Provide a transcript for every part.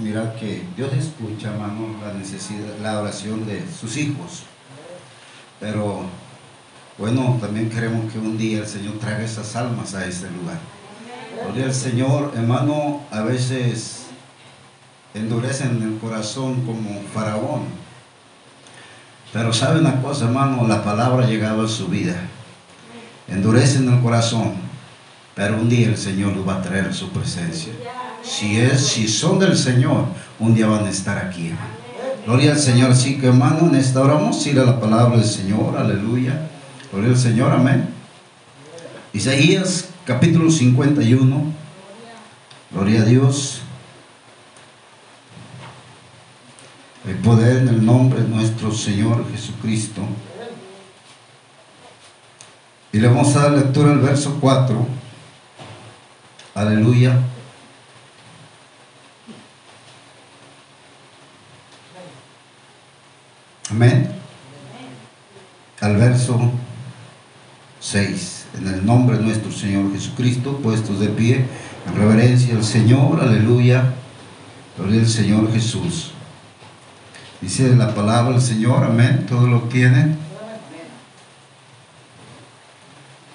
mirar que Dios escucha, hermano, la necesidad, la oración de sus hijos. Pero bueno, también queremos que un día el Señor traiga esas almas a este lugar. Gloria al Señor, hermano, a veces endurecen el corazón como faraón. Pero sabe una cosa, hermano, la palabra ha llegado a su vida. Endurecen el corazón, pero un día el Señor los va a traer a su presencia. Si es, si son del Señor, un día van a estar aquí. Gloria al Señor. Así que, hermano, en esta hora vamos a ir a la palabra del Señor. Aleluya. Gloria al Señor. Amén. Isaías capítulo 51. Gloria a Dios. El poder en el nombre de nuestro Señor Jesucristo. Y le vamos a dar lectura al verso 4. Aleluya. Amén. Al verso 6. En el nombre de nuestro Señor Jesucristo, puestos de pie, en reverencia al Señor, aleluya. Gloria al Señor Jesús. Dice la palabra del Señor, amén. Todo lo tiene.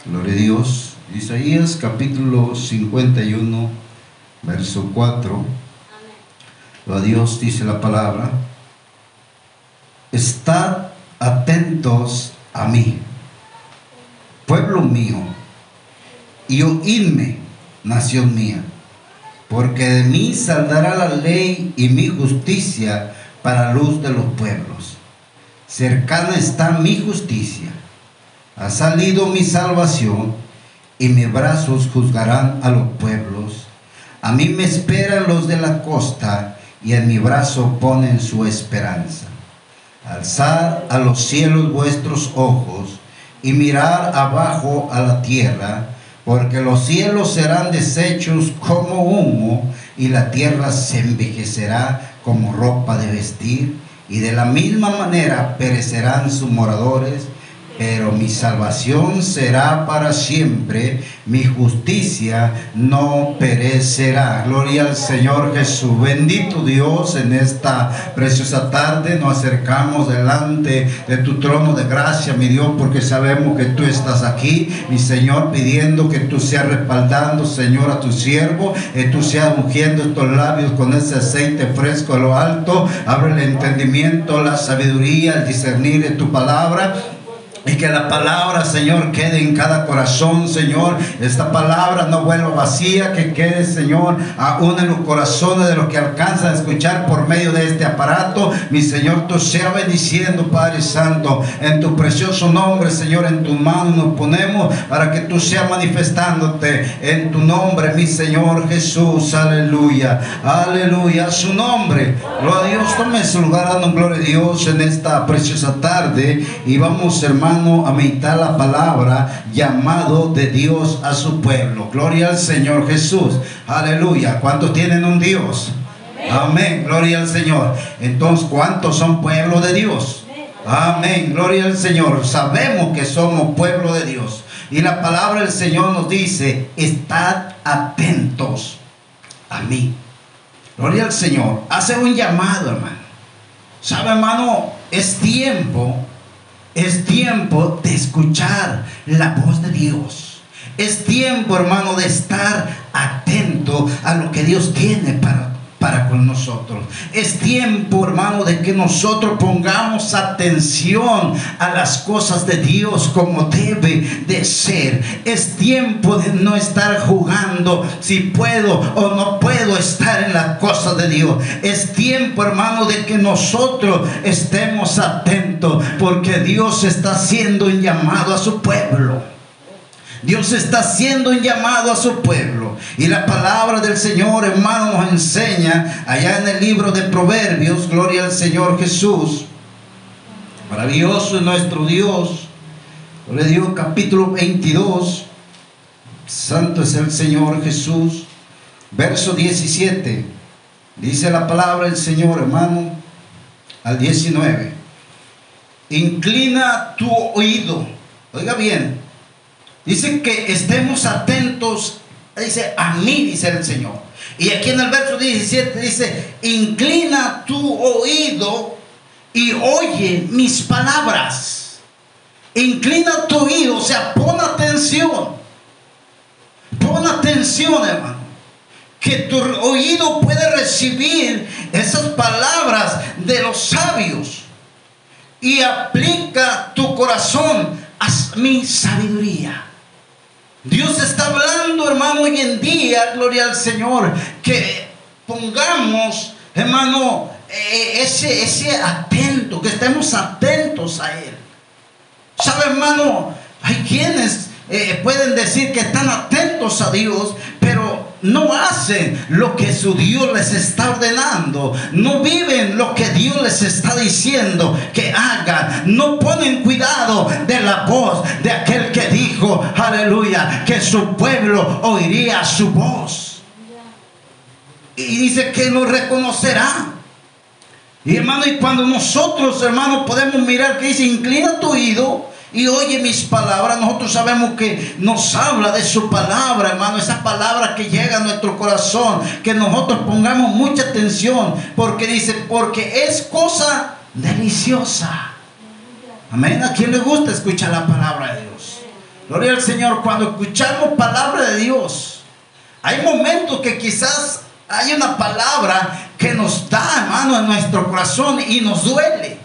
Gloria a Dios. Isaías capítulo 51, verso 4. A Dios dice la palabra. Estad atentos a mí, pueblo mío, y oídme, nación mía, porque de mí saldrá la ley y mi justicia para luz de los pueblos. Cercana está mi justicia, ha salido mi salvación, y mis brazos juzgarán a los pueblos. A mí me esperan los de la costa, y en mi brazo ponen su esperanza. Alzar a los cielos vuestros ojos y mirar abajo a la tierra, porque los cielos serán deshechos como humo y la tierra se envejecerá como ropa de vestir, y de la misma manera perecerán sus moradores pero mi salvación será para siempre, mi justicia no perecerá. Gloria al Señor Jesús. Bendito Dios, en esta preciosa tarde nos acercamos delante de tu trono de gracia, mi Dios, porque sabemos que tú estás aquí, mi Señor, pidiendo que tú seas respaldando, Señor, a tu siervo, que tú seas ungiendo estos labios con ese aceite fresco a lo alto. Abre el entendimiento, la sabiduría, el discernir de tu palabra y que la palabra, Señor, quede en cada corazón, Señor. Esta palabra no vuelva vacía, que quede, Señor, aún en los corazones de los que alcanzan a escuchar por medio de este aparato. Mi Señor, tú sea bendiciendo, Padre Santo. En tu precioso nombre, Señor, en tu mano nos ponemos para que tú seas manifestándote en tu nombre, mi Señor Jesús. Aleluya. Aleluya. Su nombre. Gloria a Dios. Tome su lugar dando gloria a Dios en esta preciosa tarde. Y vamos, hermano a meditar la palabra llamado de Dios a su pueblo. Gloria al Señor Jesús. Aleluya. ¿Cuántos tienen un Dios? Amén. Gloria al Señor. Entonces, ¿cuántos son pueblo de Dios? Amén. Gloria al Señor. Sabemos que somos pueblo de Dios. Y la palabra del Señor nos dice, estad atentos a mí. Gloria al Señor. Hace un llamado, hermano. ¿Sabe, hermano? Es tiempo es tiempo de escuchar la voz de Dios. Es tiempo, hermano, de estar atento a lo que Dios tiene para para con nosotros. Es tiempo, hermano, de que nosotros pongamos atención a las cosas de Dios como debe de ser. Es tiempo de no estar jugando si puedo o no puedo estar en las cosas de Dios. Es tiempo, hermano, de que nosotros estemos atentos porque Dios está haciendo un llamado a su pueblo. Dios está haciendo un llamado a su pueblo. Y la palabra del Señor, hermano, nos enseña allá en el libro de Proverbios, gloria al Señor Jesús. Maravilloso es nuestro Dios. Gloria a Dios, capítulo 22. Santo es el Señor Jesús. Verso 17. Dice la palabra del Señor, hermano, al 19. Inclina tu oído. Oiga bien, Dice que estemos atentos, dice a mí, dice el Señor. Y aquí en el verso 17 dice, inclina tu oído y oye mis palabras. Inclina tu oído, o sea, pon atención. Pon atención, hermano. Que tu oído puede recibir esas palabras de los sabios. Y aplica tu corazón a mi sabiduría. Dios está hablando, hermano, hoy en día, gloria al Señor, que pongamos, hermano, eh, ese, ese atento, que estemos atentos a Él. ¿Sabe, hermano? Hay quienes eh, pueden decir que están atentos a Dios, pero no hacen lo que su Dios les está ordenando, no viven lo que Dios les está diciendo que hagan, no ponen cuidado de la voz de aquel que dijo, aleluya, que su pueblo oiría su voz. Y dice que lo reconocerá. Y hermano, y cuando nosotros, hermano, podemos mirar que dice, inclina tu oído y oye mis palabras, nosotros sabemos que nos habla de su palabra, hermano, esa palabra que llega a nuestro corazón, que nosotros pongamos mucha atención, porque dice, porque es cosa deliciosa. Amén. ¿A quién le gusta escuchar la palabra de Dios? Gloria al Señor. Cuando escuchamos palabra de Dios, hay momentos que quizás hay una palabra que nos da, hermano, en nuestro corazón y nos duele.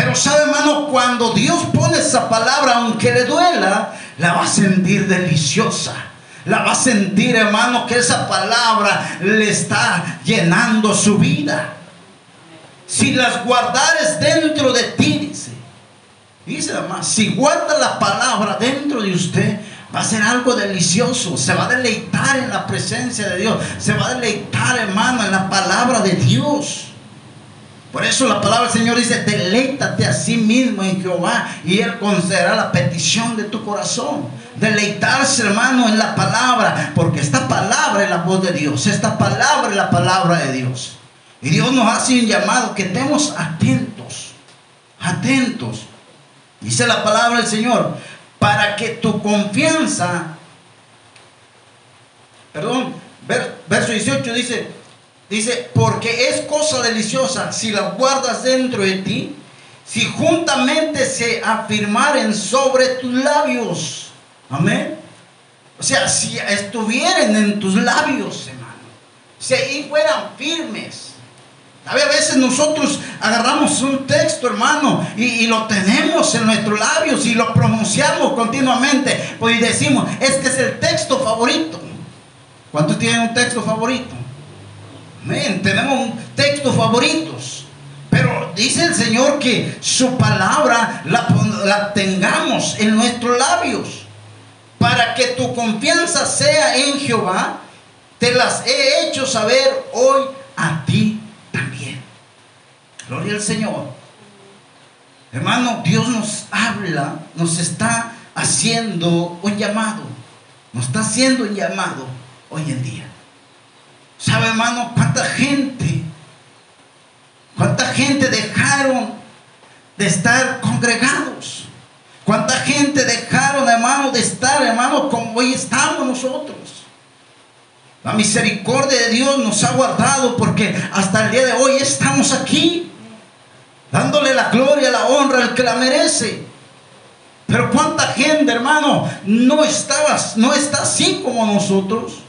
Pero sabe, hermano, cuando Dios pone esa palabra, aunque le duela, la va a sentir deliciosa. La va a sentir, hermano, que esa palabra le está llenando su vida. Si las guardares dentro de ti, dice. Dice, hermano, si guarda la palabra dentro de usted, va a ser algo delicioso. Se va a deleitar en la presencia de Dios. Se va a deleitar, hermano, en la palabra de Dios. Por eso la palabra del Señor dice, deleítate a sí mismo en Jehová y Él concederá la petición de tu corazón. Deleitarse, hermano, en la palabra, porque esta palabra es la voz de Dios, esta palabra es la palabra de Dios. Y Dios nos hace un llamado que estemos atentos, atentos. Dice la palabra del Señor, para que tu confianza, perdón, verso 18 dice, Dice, porque es cosa deliciosa si la guardas dentro de ti, si juntamente se afirmaren sobre tus labios. Amén. O sea, si estuvieran en tus labios, hermano. Si fueran firmes. A veces nosotros agarramos un texto, hermano, y, y, lo tenemos en nuestros labios y lo pronunciamos continuamente. Pues decimos, este es el texto favorito. ¿Cuántos tienen un texto favorito? Tenemos textos favoritos. Pero dice el Señor que su palabra la, la tengamos en nuestros labios. Para que tu confianza sea en Jehová, te las he hecho saber hoy a ti también. Gloria al Señor. Hermano, Dios nos habla, nos está haciendo un llamado. Nos está haciendo un llamado hoy en día. ¿Sabe, hermano, cuánta gente, cuánta gente dejaron de estar congregados? ¿Cuánta gente dejaron, hermano, de estar, hermano, como hoy estamos nosotros? La misericordia de Dios nos ha guardado porque hasta el día de hoy estamos aquí, dándole la gloria, la honra al que la merece. Pero cuánta gente, hermano, no estaba, no está así como nosotros.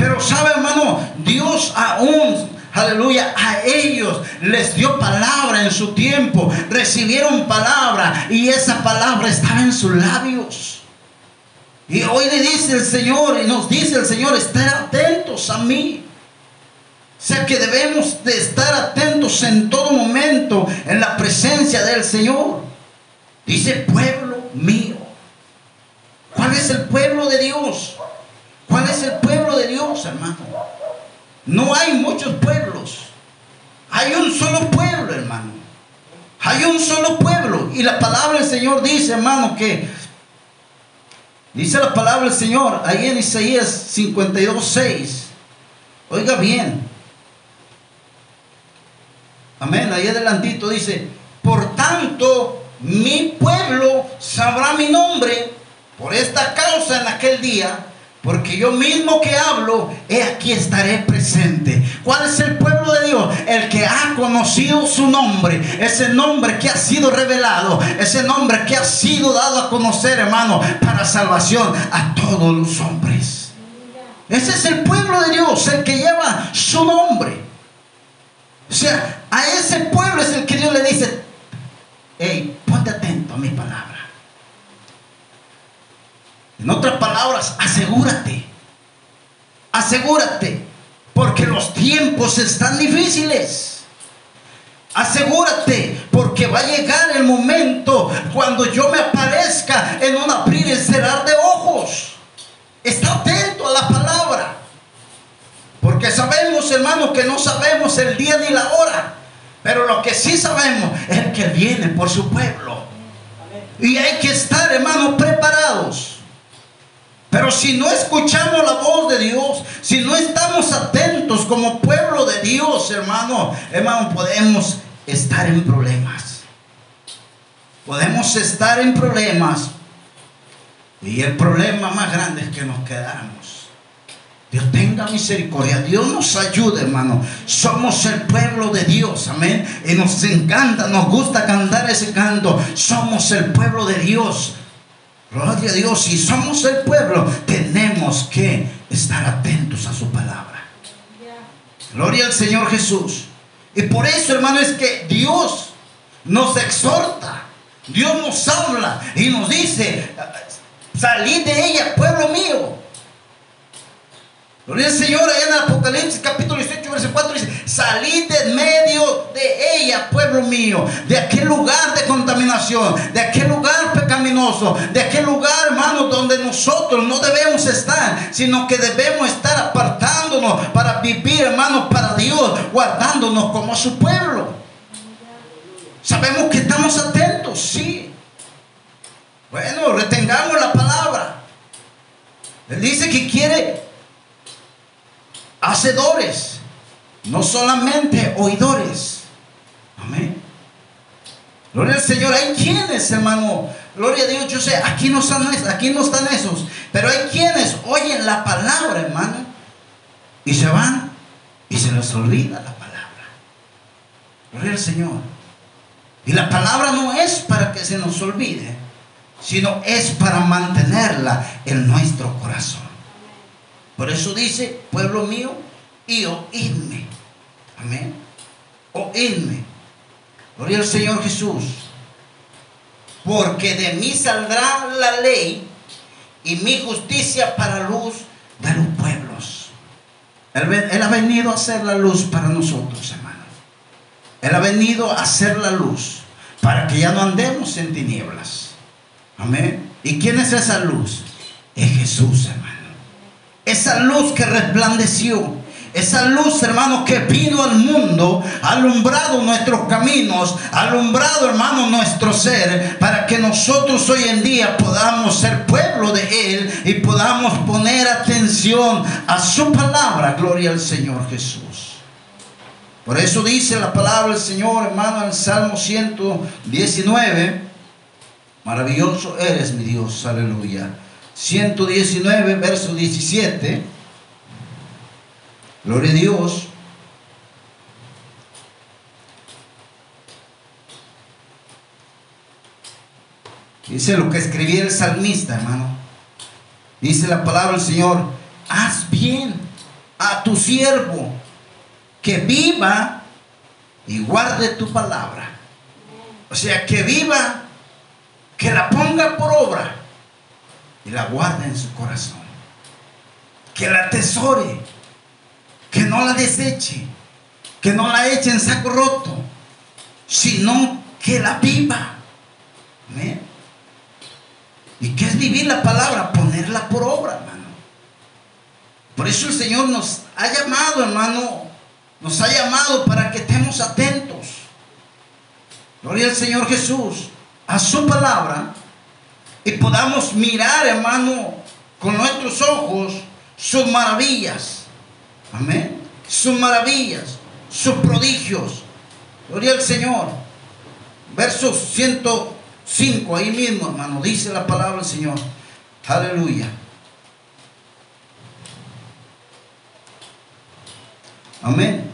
Pero sabe, hermano, Dios aún Aleluya, a ellos les dio palabra en su tiempo, recibieron palabra y esa palabra estaba en sus labios. Y hoy le dice el Señor y nos dice el Señor, estén atentos a mí. O sea que debemos de estar atentos en todo momento en la presencia del Señor. Dice pueblo mío. ¿Cuál es el pueblo de Dios? ¿Cuál es el pueblo de Dios, hermano? No hay muchos pueblos. Hay un solo pueblo, hermano. Hay un solo pueblo. Y la palabra del Señor dice, hermano, que dice la palabra del Señor ahí en Isaías 52, 6. Oiga bien. Amén. Ahí adelantito dice, por tanto, mi pueblo sabrá mi nombre por esta causa en aquel día Porque yo mismo que hablo, he aquí estaré presente. ¿Cuál es el pueblo de Dios? El que ha conocido su nombre. Ese nombre que ha sido revelado. Ese nombre que ha sido dado a conocer, hermano, para salvación a todos los hombres. Ese es el pueblo de Dios, el que lleva su nombre. O sea, a ese pueblo es el que Dios le dice, hey, ponte atento a mi palabra. En otras palabras, asegúrate. Asegúrate. Porque los tiempos están difíciles. Asegúrate porque va a llegar el momento cuando yo me aparezca en un abrir y cerrar de ojos. Está atento a la palabra. Porque sabemos, hermanos, que no sabemos el día ni la hora. Pero lo que sí sabemos es que viene por su pueblo. Y hay que estar, hermanos, preparados. Pero si no escuchamos la voz de Dios, si no estamos atentos como pueblo de Dios, hermano, hermano, podemos estar en problemas. Podemos estar en problemas. Y el problema más grande es que nos quedamos. Dios tenga misericordia. Dios nos ayude, hermano. Somos el pueblo de Dios. Amén. Y nos encanta, nos gusta cantar ese canto. Somos el pueblo de Dios. Gloria a Dios, si somos el pueblo, tenemos que estar atentos a su palabra. Gloria al Señor Jesús. Y por eso, hermano, es que Dios nos exhorta, Dios nos habla y nos dice, salid de ella, pueblo mío. Gloria al Señor, en Apocalipsis capítulo 18, verso 4 dice, salid de medio de ella, pueblo mío, de aquel lugar de contaminación, de aquel lugar pecaminoso, de aquel lugar, hermano, donde nosotros no debemos estar, sino que debemos estar apartándonos para vivir, hermano, para Dios, guardándonos como su pueblo. Sabemos que estamos atentos, sí. Bueno, retengamos la palabra. Él dice que quiere hacedores, no solamente oidores. Amén. Gloria al Señor. Hay quienes, hermano, gloria a Dios, yo sé, aquí no están, aquí no están esos, pero hay quienes oyen la palabra, hermano, y se van y se les olvida la palabra. Gloria al Señor. Y la palabra no es para que se nos olvide, sino es para mantenerla en nuestro corazón. Por eso dice, pueblo mío, y oídme. Amén. Oídme. Gloria al Señor Jesús. Porque de mí saldrá la ley y mi justicia para luz de los pueblos. Él, ha venido a hacer la luz para nosotros, hermanos. Él ha venido a hacer la luz para que ya no andemos en tinieblas. Amén. ¿Y quién es esa luz? Es Jesús, hermano. Esa luz que resplandeció. Esa luz, hermano, que vino al mundo, alumbrado nuestros caminos, alumbrado, hermano, nuestro ser, para que nosotros hoy en día podamos ser pueblo de Él y podamos poner atención a su palabra. Gloria al Señor Jesús. Por eso dice la palabra del Señor, hermano, en Salmo 119, maravilloso eres mi Dios, aleluya. 119, verso 17. Gloria a Dios. Dice lo que escribiera el salmista, hermano. Dice la palabra del Señor, haz bien a tu siervo, que viva y guarde tu palabra. O sea, que viva, que la ponga por obra y la guarde en su corazón. Que la atesore, que no la deseche, que no la eche en saco roto, sino que la viva. ¿Amén? ¿Y qué es vivir la palabra? Ponerla por obra, hermano. Por eso el Señor nos ha llamado, hermano, nos ha llamado para que estemos atentos. Gloria al Señor Jesús, a su palabra y podamos mirar, hermano, con nuestros ojos sus maravillas. Amén. Sus maravillas, sus prodigios. Gloria al Señor. Versos 105, ahí mismo, hermano, dice la palabra del Señor. Aleluya. Amén.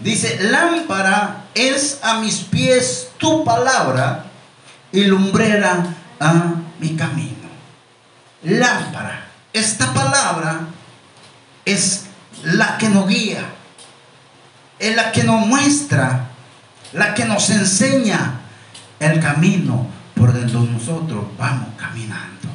Dice, lámpara es a mis pies tu palabra y lumbrera a mi camino. Lámpara. Esta palabra es la que nos guía, es la que nos muestra, la que nos enseña el camino por donde nosotros vamos caminando.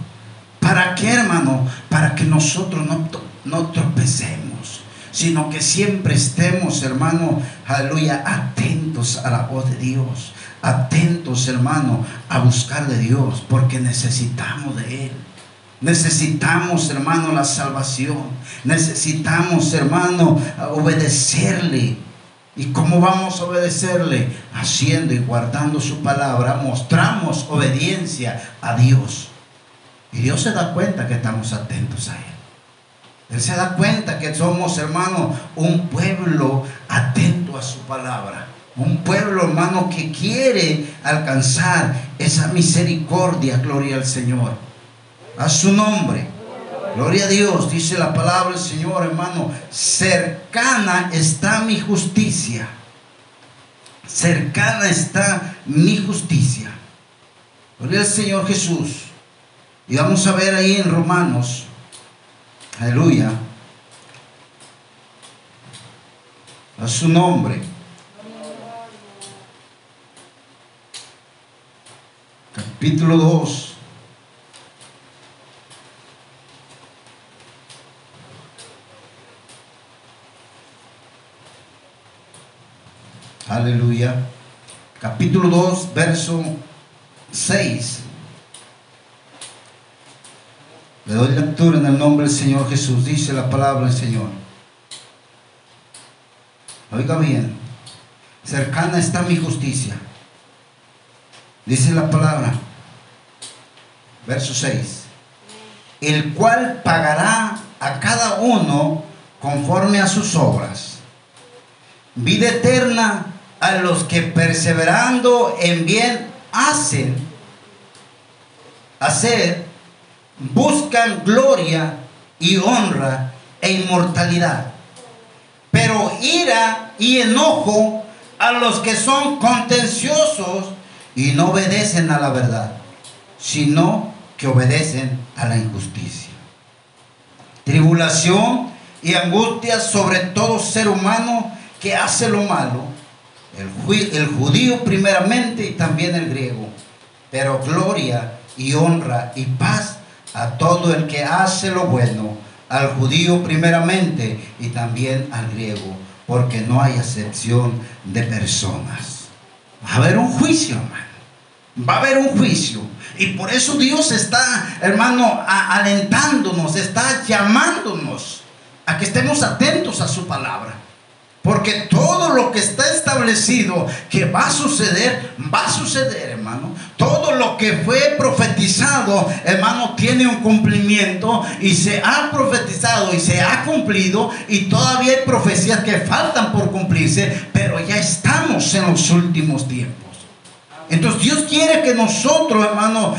¿Para qué, hermano? Para que nosotros no, no tropecemos, sino que siempre estemos, hermano, aleluya, atentos a la voz de Dios, atentos, hermano, a buscar de Dios, porque necesitamos de Él. Necesitamos, hermano, la salvación. Necesitamos, hermano, obedecerle. ¿Y cómo vamos a obedecerle? Haciendo y guardando su palabra. Mostramos obediencia a Dios. Y Dios se da cuenta que estamos atentos a Él. Él se da cuenta que somos, hermano, un pueblo atento a su palabra. Un pueblo, hermano, que quiere alcanzar esa misericordia, gloria al Señor. A su nombre. Gloria a Dios, dice la palabra del Señor, hermano. Cercana está mi justicia. Cercana está mi justicia. Gloria al Señor Jesús. Y vamos a ver ahí en Romanos. Aleluya. A su nombre. Capítulo 2. Aleluya. Capítulo 2, verso 6. Le doy lectura en el nombre del Señor Jesús. Dice la palabra del Señor. Oiga bien. Cercana está mi justicia. Dice la palabra. Verso 6. El cual pagará a cada uno conforme a sus obras. Vida eterna a los que perseverando en bien hacen, hacer, buscan gloria y honra e inmortalidad. Pero ira y enojo a los que son contenciosos y no obedecen a la verdad, sino que obedecen a la injusticia. Tribulación y angustia sobre todo ser humano que hace lo malo el, judío primeramente y también el griego, pero gloria y honra y paz a todo el que hace lo bueno, al judío primeramente y también al griego, porque no hay excepción de personas. Va a haber un juicio, hermano. Va a haber un juicio. Y por eso Dios está, hermano, alentándonos, está llamándonos a que estemos atentos a su palabra. Porque todo lo que está establecido que va a suceder, va a suceder, hermano. Todo lo que fue profetizado, hermano, tiene un cumplimiento y se ha profetizado y se ha cumplido y todavía hay profecías que faltan por cumplirse, pero ya estamos en los últimos tiempos. Entonces Dios quiere que nosotros, hermano,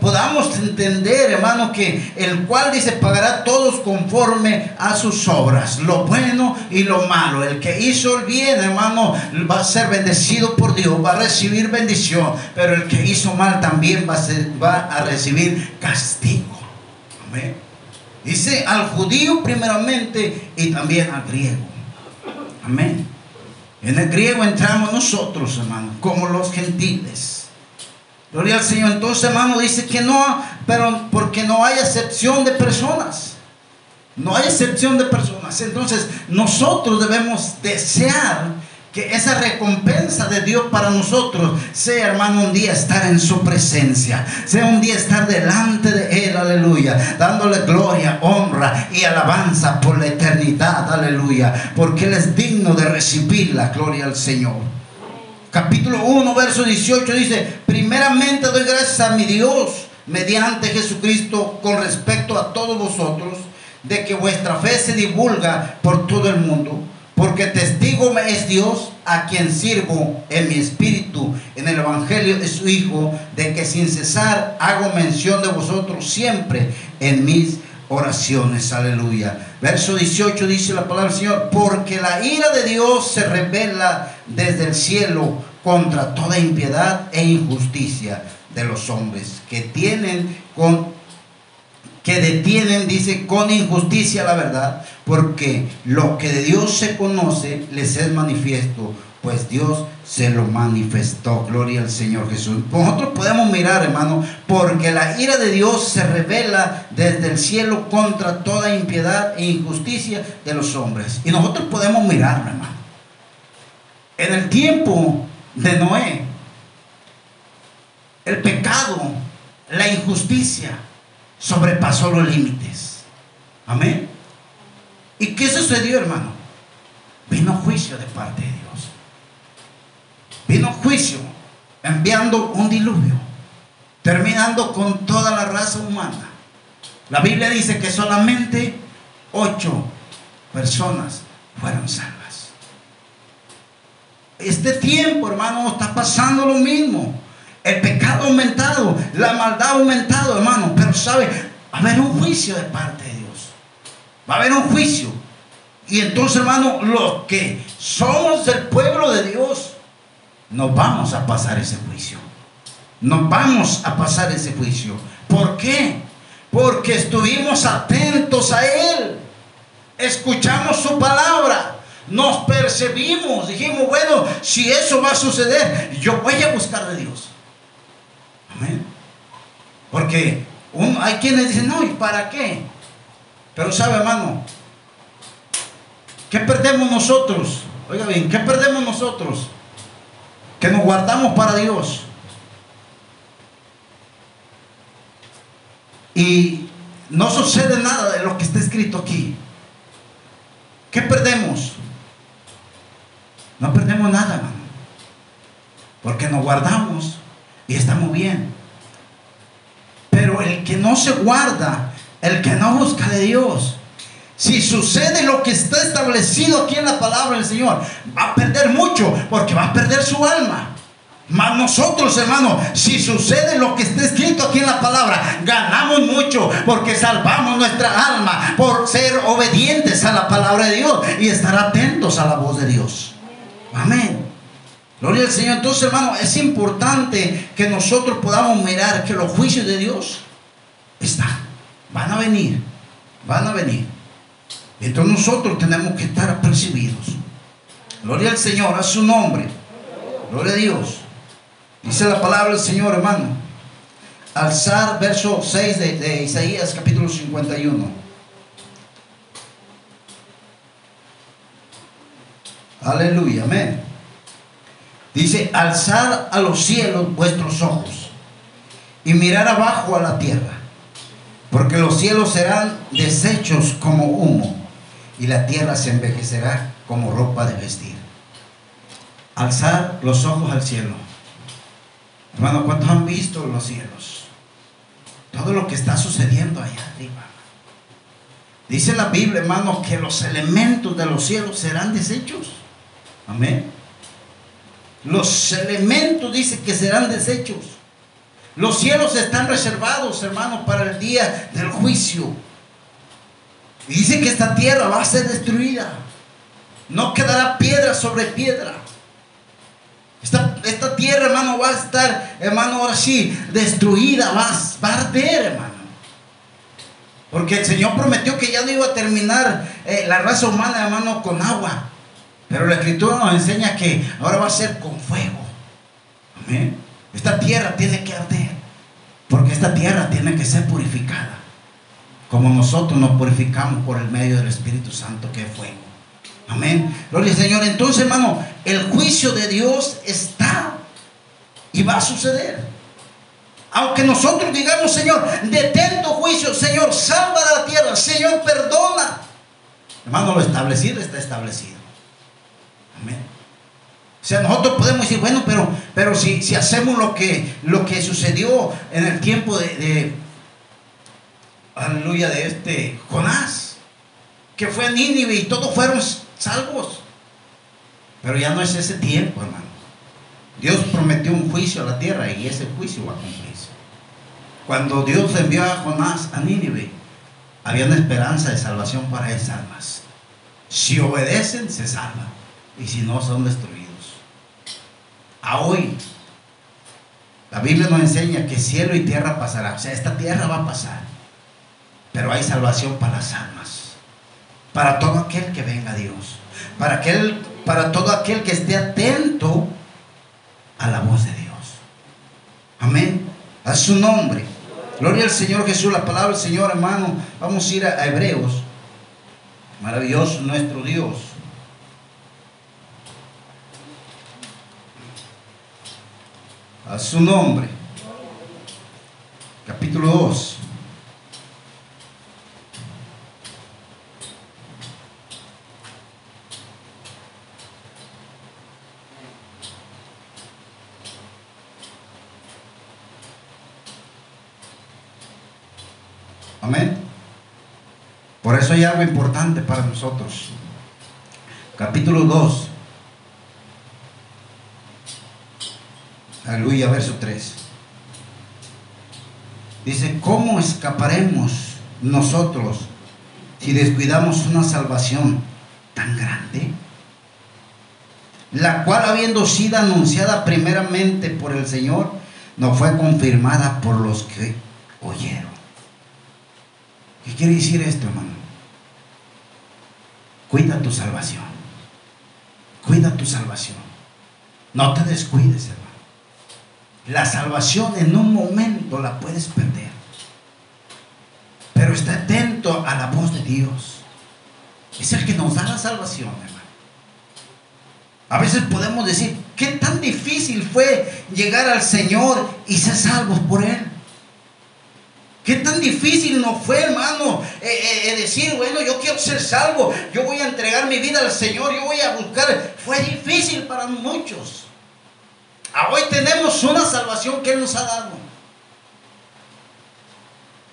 podamos entender, hermano, que el cual dice pagará todos conforme a sus obras, lo bueno y lo malo. El que hizo el bien, hermano, va a ser bendecido por Dios, va a recibir bendición, pero el que hizo mal también va a, va a recibir castigo. Amén. Dice al judío primeramente y también al griego. Amén. En el griego entramos nosotros, hermano, como los gentiles. Gloria al Señor. Entonces, hermano, dice que no, pero porque no hay excepción de personas. No hay excepción de personas. Entonces, nosotros debemos desear que esa recompensa de Dios para nosotros sea, hermano, un día estar en su presencia, sea un día estar delante de Él, aleluya, dándole gloria, honra y alabanza por la eternidad, aleluya, porque Él es digno de recibir la gloria al Señor. Capítulo 1, verso 18 dice, primeramente doy gracias a mi Dios mediante Jesucristo con respecto a todos vosotros, de que vuestra fe se divulga por todo el mundo porque testigo me es Dios a quien sirvo en mi espíritu en el Evangelio de su Hijo, de que sin cesar hago mención de vosotros siempre en mis oraciones, aleluya. Verso 18 dice la palabra del Señor, porque la ira de Dios se revela desde el cielo contra toda impiedad e injusticia de los hombres que tienen con que detienen, dice, con injusticia la verdad, porque lo que de Dios se conoce les es manifiesto, pues Dios se lo manifestó. Gloria al Señor Jesús. Nosotros podemos mirar, hermano, porque la ira de Dios se revela desde el cielo contra toda impiedad e injusticia de los hombres. Y nosotros podemos mirar, hermano. En el tiempo de Noé, el pecado, la injusticia sobrepasó los límites. Amén. ¿Y qué sucedió, hermano? Vino juicio de parte de Dios. Vino juicio enviando un diluvio, terminando con toda la raza humana. La Biblia dice que solamente ocho personas fueron salvas. Este tiempo, hermano, está pasando lo mismo. El pecado ha aumentado, la maldad ha aumentado, hermano. Pero sabe, va a haber un juicio de parte de Dios. Va a haber un juicio. Y entonces, hermano, los que somos del pueblo de Dios, nos vamos a pasar ese juicio. Nos vamos a pasar ese juicio. ¿Por qué? Porque estuvimos atentos a Él. Escuchamos su palabra nos percibimos, dijimos, bueno, si eso va a suceder, yo voy a buscar de Dios. Porque hay quienes dicen, no, ¿y para qué? Pero sabe, hermano, ¿qué perdemos nosotros? Oiga bien, ¿qué perdemos nosotros? Que nos guardamos para Dios. Y no sucede nada de lo que está escrito aquí. ¿Qué perdemos? No perdemos nada, hermano. Porque nos guardamos y estamos bien. Pero el que no se guarda, el que no busca de Dios, si sucede lo que está establecido aquí en la palabra del Señor, va a perder mucho porque va a perder su alma. Mas nosotros, hermano, si sucede lo que está escrito aquí en la palabra, ganamos mucho porque salvamos nuestra alma por ser obedientes a la palabra de Dios y estar atentos a la voz de Dios. Amén. Gloria al Señor. Entonces, hermano, es importante que nosotros podamos mirar que los juicios de Dios están. Van a venir. Van a venir. Entonces nosotros tenemos que estar apercibidos. Gloria al Señor, a su nombre. Gloria a Dios. Dice la palabra del Señor, hermano. Alzar, verso 6 de, de Isaías capítulo 51. Aleluya, amén. Dice, alzar a los cielos vuestros ojos y mirar abajo a la tierra, porque los cielos serán deshechos como humo y la tierra se envejecerá como ropa de vestir. Alzar los ojos al cielo. Hermano, ¿cuántos han visto los cielos? Todo lo que está sucediendo allá arriba. Dice la Biblia, hermano, que los elementos de los cielos serán deshechos. Amén. Los elementos dice que serán deshechos. Los cielos están reservados, hermanos, para el día del juicio. Y dice que esta tierra va a ser destruida. No quedará piedra sobre piedra. Esta, esta tierra, hermano, va a estar, hermano, ahora sí, destruida, va, va a arder, hermano. Porque el Señor prometió que ya no iba a terminar eh, la raza humana, hermano, con agua. Pero la escritura nos enseña que ahora va a ser con fuego. Amén. Esta tierra tiene que arder. Porque esta tierra tiene que ser purificada. Como nosotros nos purificamos por el medio del Espíritu Santo que es fuego. Amén. Gloria al Señor. Entonces, hermano, el juicio de Dios está y va a suceder. Aunque nosotros digamos, Señor, detento juicio, Señor, salva la tierra, Señor, perdona. Hermano, lo establecido está establecido. O sea, nosotros podemos decir, bueno, pero, pero si, si hacemos lo que, lo que sucedió en el tiempo de, aleluya, de este Jonás, que fue a Nínive y todos fueron salvos. Pero ya no es ese tiempo, hermano. Dios prometió un juicio a la tierra y ese juicio va a cumplirse. Cuando Dios envió a Jonás a Nínive, había una esperanza de salvación para esas almas. Si obedecen, se salvan. Y si no, son destruidos. A hoy, la Biblia nos enseña que cielo y tierra pasará. O sea, esta tierra va a pasar. Pero hay salvación para las almas. Para todo aquel que venga a Dios. Para, aquel, para todo aquel que esté atento a la voz de Dios. Amén. A su nombre. Gloria al Señor Jesús, la palabra del Señor, hermano. Vamos a ir a, Hebreos. Maravilloso nuestro Dios. A su nombre. Capítulo 2. Amén. Por eso hay algo importante para nosotros. Capítulo 2. Aleluya, verso 3. Dice, ¿cómo escaparemos nosotros si descuidamos una salvación tan grande? La cual habiendo sido anunciada primeramente por el Señor, no fue confirmada por los que oyeron. ¿Qué quiere decir esto, hermano? Cuida tu salvación. Cuida tu salvación. No te descuides, hermano. La salvación en un momento la puedes perder. Pero está atento a la voz de Dios. Es el que nos da la salvación, hermano. A veces podemos decir, ¿qué tan difícil fue llegar al Señor y ser salvos por Él? ¿Qué tan difícil no fue, hermano, eh, eh, eh, decir, bueno, yo quiero ser salvo, yo voy a entregar mi vida al Señor, yo voy a buscar? Fue difícil para muchos. Hoy tenemos una salvación que Él nos ha dado.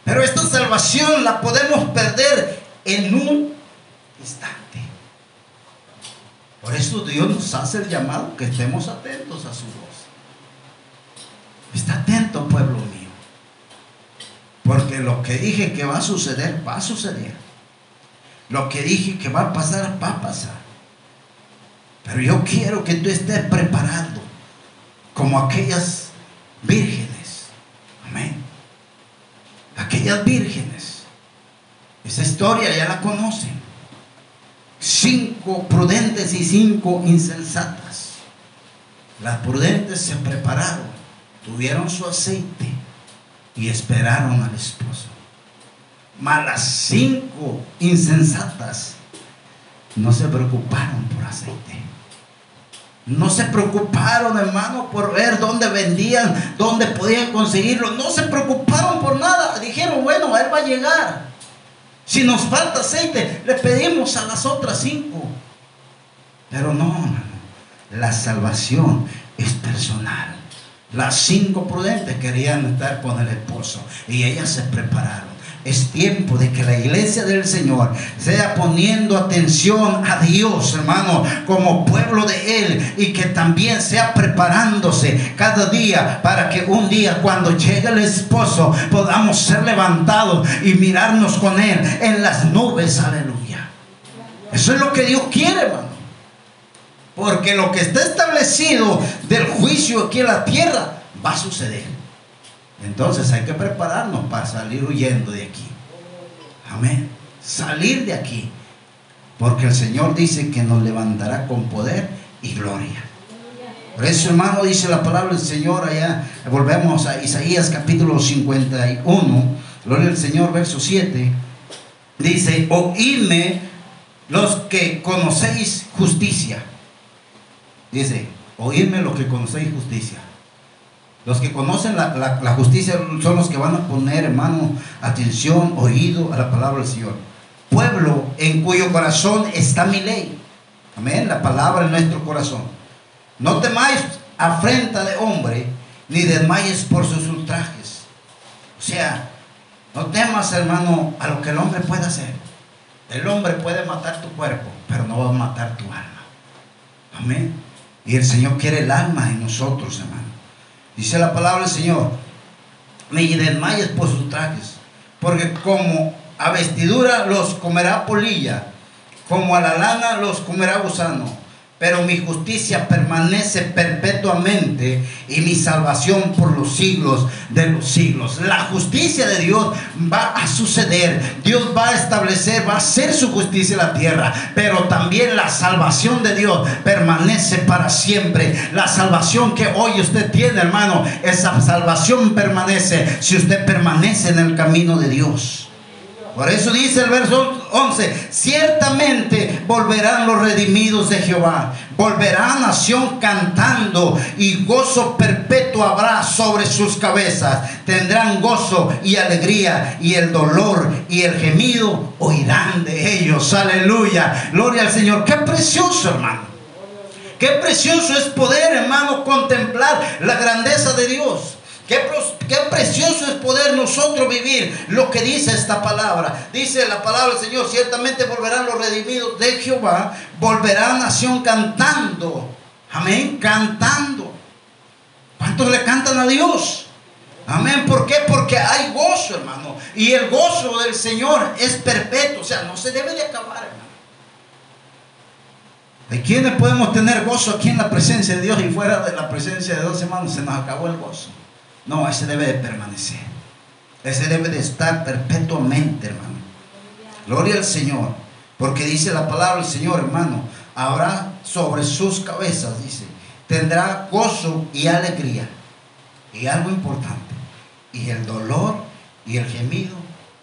Pero esta salvación la podemos perder en un instante. Por eso Dios nos hace el llamado que estemos atentos a su voz. Está atento, pueblo mío. Porque lo que dije que va a suceder, va a suceder. Lo que dije que va a pasar, va a pasar. Pero yo quiero que tú estés preparado como aquellas vírgenes. Amén. Aquellas vírgenes. Esa historia ya la conocen. Cinco prudentes y cinco insensatas. Las prudentes se prepararon, tuvieron su aceite y esperaron al esposo. Mas las cinco insensatas no se preocuparon por aceite. No se preocuparon, hermano, por ver dónde vendían, dónde podían conseguirlo. No se preocuparon por nada. Dijeron, bueno, él va a llegar. Si nos falta aceite, le pedimos a las otras cinco. Pero no, hermano. La salvación es personal. Las cinco prudentes querían estar con el esposo y ellas se prepararon. Es tiempo de que la iglesia del Señor sea poniendo atención a Dios, hermano, como pueblo de Él y que también sea preparándose cada día para que un día cuando llegue el esposo podamos ser levantados y mirarnos con Él en las nubes, aleluya. Eso es lo que Dios quiere, hermano. Porque lo que está establecido del juicio aquí en la tierra va a suceder. Entonces hay que prepararnos para salir huyendo de aquí. Amén. Salir de aquí. Porque el Señor dice que nos levantará con poder y gloria. Por eso, hermano, dice la palabra del Señor allá. Volvemos a Isaías capítulo 51. Gloria al Señor, verso 7. Dice, oídme los que conocéis justicia Dice, oírme lo que conocéis justicia. Los que conocen la, justicia son los que van a poner, hermano, atención, oído a la palabra del Señor. Pueblo en cuyo corazón está mi ley. Amén, la palabra en nuestro corazón. No temáis afrenta de hombre, ni desmayes por sus ultrajes. O sea, no temas, hermano, a lo que el hombre puede hacer. El hombre puede matar tu cuerpo, pero no va a matar tu alma. Amén. Y el Señor quiere el alma en nosotros, hermano. Dice la palabra del Señor, ni desmayes por sus trajes, porque como A vestidura los comerá polilla, como a la lana los comerá gusano pero mi justicia permanece perpetuamente y mi salvación por los siglos de los siglos. La justicia de Dios va a suceder, Dios va a establecer, va a hacer su justicia en la tierra, pero también la salvación de Dios permanece para siempre. La salvación que hoy usted tiene, hermano, esa salvación permanece si usted permanece en el camino de Dios. Por eso dice el verso 11, ciertamente volverán los redimidos de Jehová, volverá nación cantando y gozo perpetuo habrá sobre sus cabezas. Tendrán gozo y alegría y el dolor y el gemido oirán de ellos. Aleluya, gloria al Señor. Qué precioso hermano. Qué precioso es poder hermano contemplar la grandeza de Dios. Qué, precioso es poder nosotros vivir lo que dice esta palabra. Dice la palabra del Señor, ciertamente volverán los redimidos de Jehová, volverá nación cantando. Amén, cantando. ¿Cuántos le cantan a Dios? Amén. ¿Por qué? Porque hay gozo, hermano. Y el gozo del Señor es perpetuo. O sea, no se debe de acabar, hermano. ¿De quiénes podemos tener gozo aquí en la presencia de Dios y fuera de la presencia de Dios, hermanos? Se nos acabó el gozo. No, ese debe de permanecer. Ese debe de estar perpetuamente, hermano. Gloria al Señor. Porque dice la palabra del Señor, hermano, habrá sobre sus cabezas, dice, tendrá gozo y alegría. Y algo importante, y el dolor y el gemido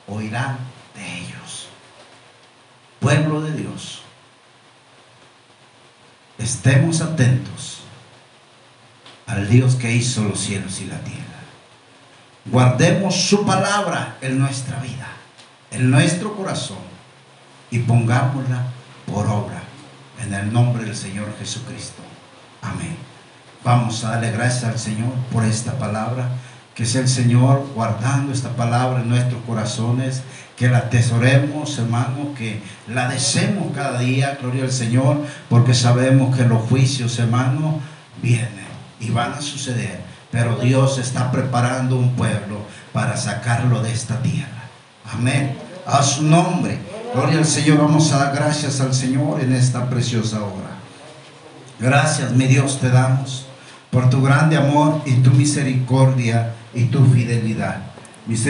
oirán de ellos. Pueblo de Dios, estemos atentos al Dios que hizo los cielos y la tierra. Guardemos su palabra en nuestra vida, en nuestro corazón y pongámosla por obra en el nombre del Señor Jesucristo. Amén. Vamos a darle gracias al Señor por esta palabra. Que sea el Señor guardando esta palabra en nuestros corazones. Que la atesoremos, hermano. Que la deseemos cada día. Gloria al Señor. Porque sabemos que los juicios, hermano, vienen y van a suceder pero Dios está preparando un pueblo para sacarlo de esta tierra. Amén. A su nombre. Gloria al Señor. Vamos a dar gracias al Señor en esta preciosa hora. Gracias, mi Dios, te damos por tu grande amor y tu misericordia y tu fidelidad.